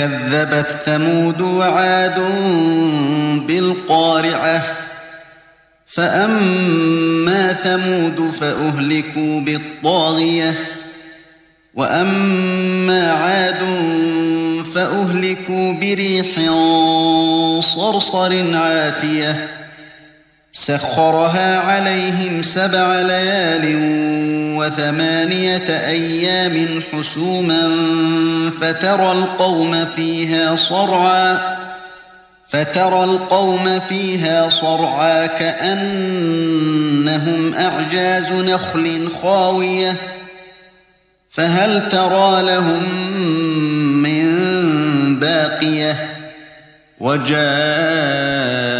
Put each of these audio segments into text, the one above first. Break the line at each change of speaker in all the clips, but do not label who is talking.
كذبت ثمود وعاد بالقارعة. فأما ثمود فأهلكوا بالطاغية. وأما عاد فأهلكوا بريح صرصر عاتية. سخرها عليهم سبع ليال وثمانية أيام حسوما فترى القوم فيها صرعا فترى القوم فيها صرعا كأنهم أعجاز نخل خاوية فهل ترى لهم من باقية؟ وجاء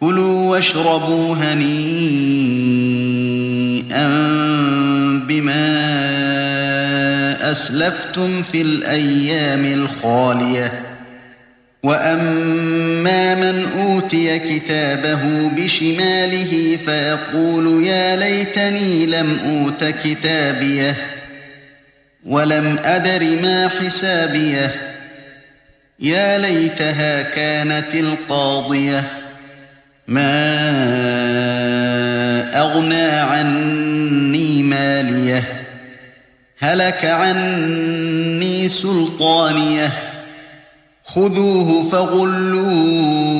كلوا واشربوا هنيئا بما أسلفتم في الأيام الخالية. وأما من أوتي كتابه بشماله فيقول يا ليتني لم أوت كتابيه ولم أدر ما حسابيه. يا ليتها كانت القاضية. ما أغنى عني ماليه هلك عني سلطانيه خذوه فغلوه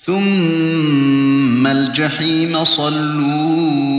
ثم الجحيم صلوه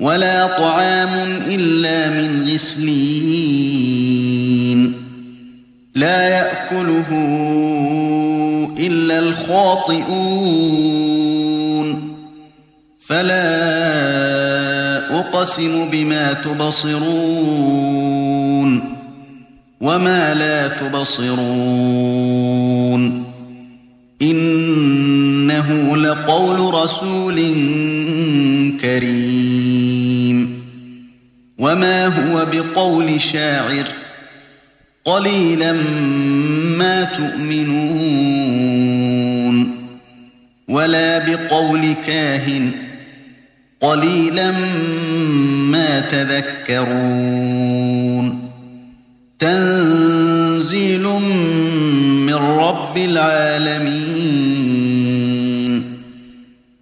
ولا طعام إلا من غسلين لا يأكله إلا الخاطئون. فلا أقسم بما تبصرون وما لا تبصرون. إنه لقول رسول كريم. وما هو بقول شاعر قليلا ما تؤمنون ولا بقول كاهن قليلا ما تذكرون تنزيل من رب العالمين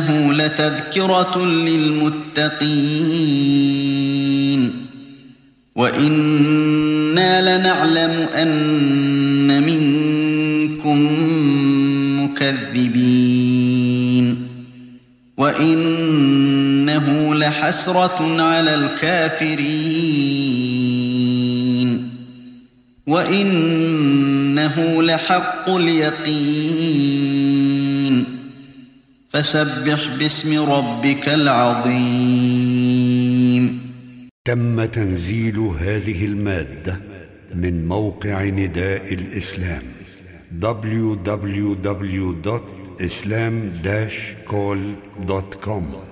وإنه لتذكرة للمتقين. وإنا لنعلم أن منكم مكذبين. وإنه لحسرة على الكافرين. وإنه لحق اليقين. فسبح باسم ربك العظيم.
تم تنزيل هذه المادة من موقع نداء الإسلام www.islam-call.com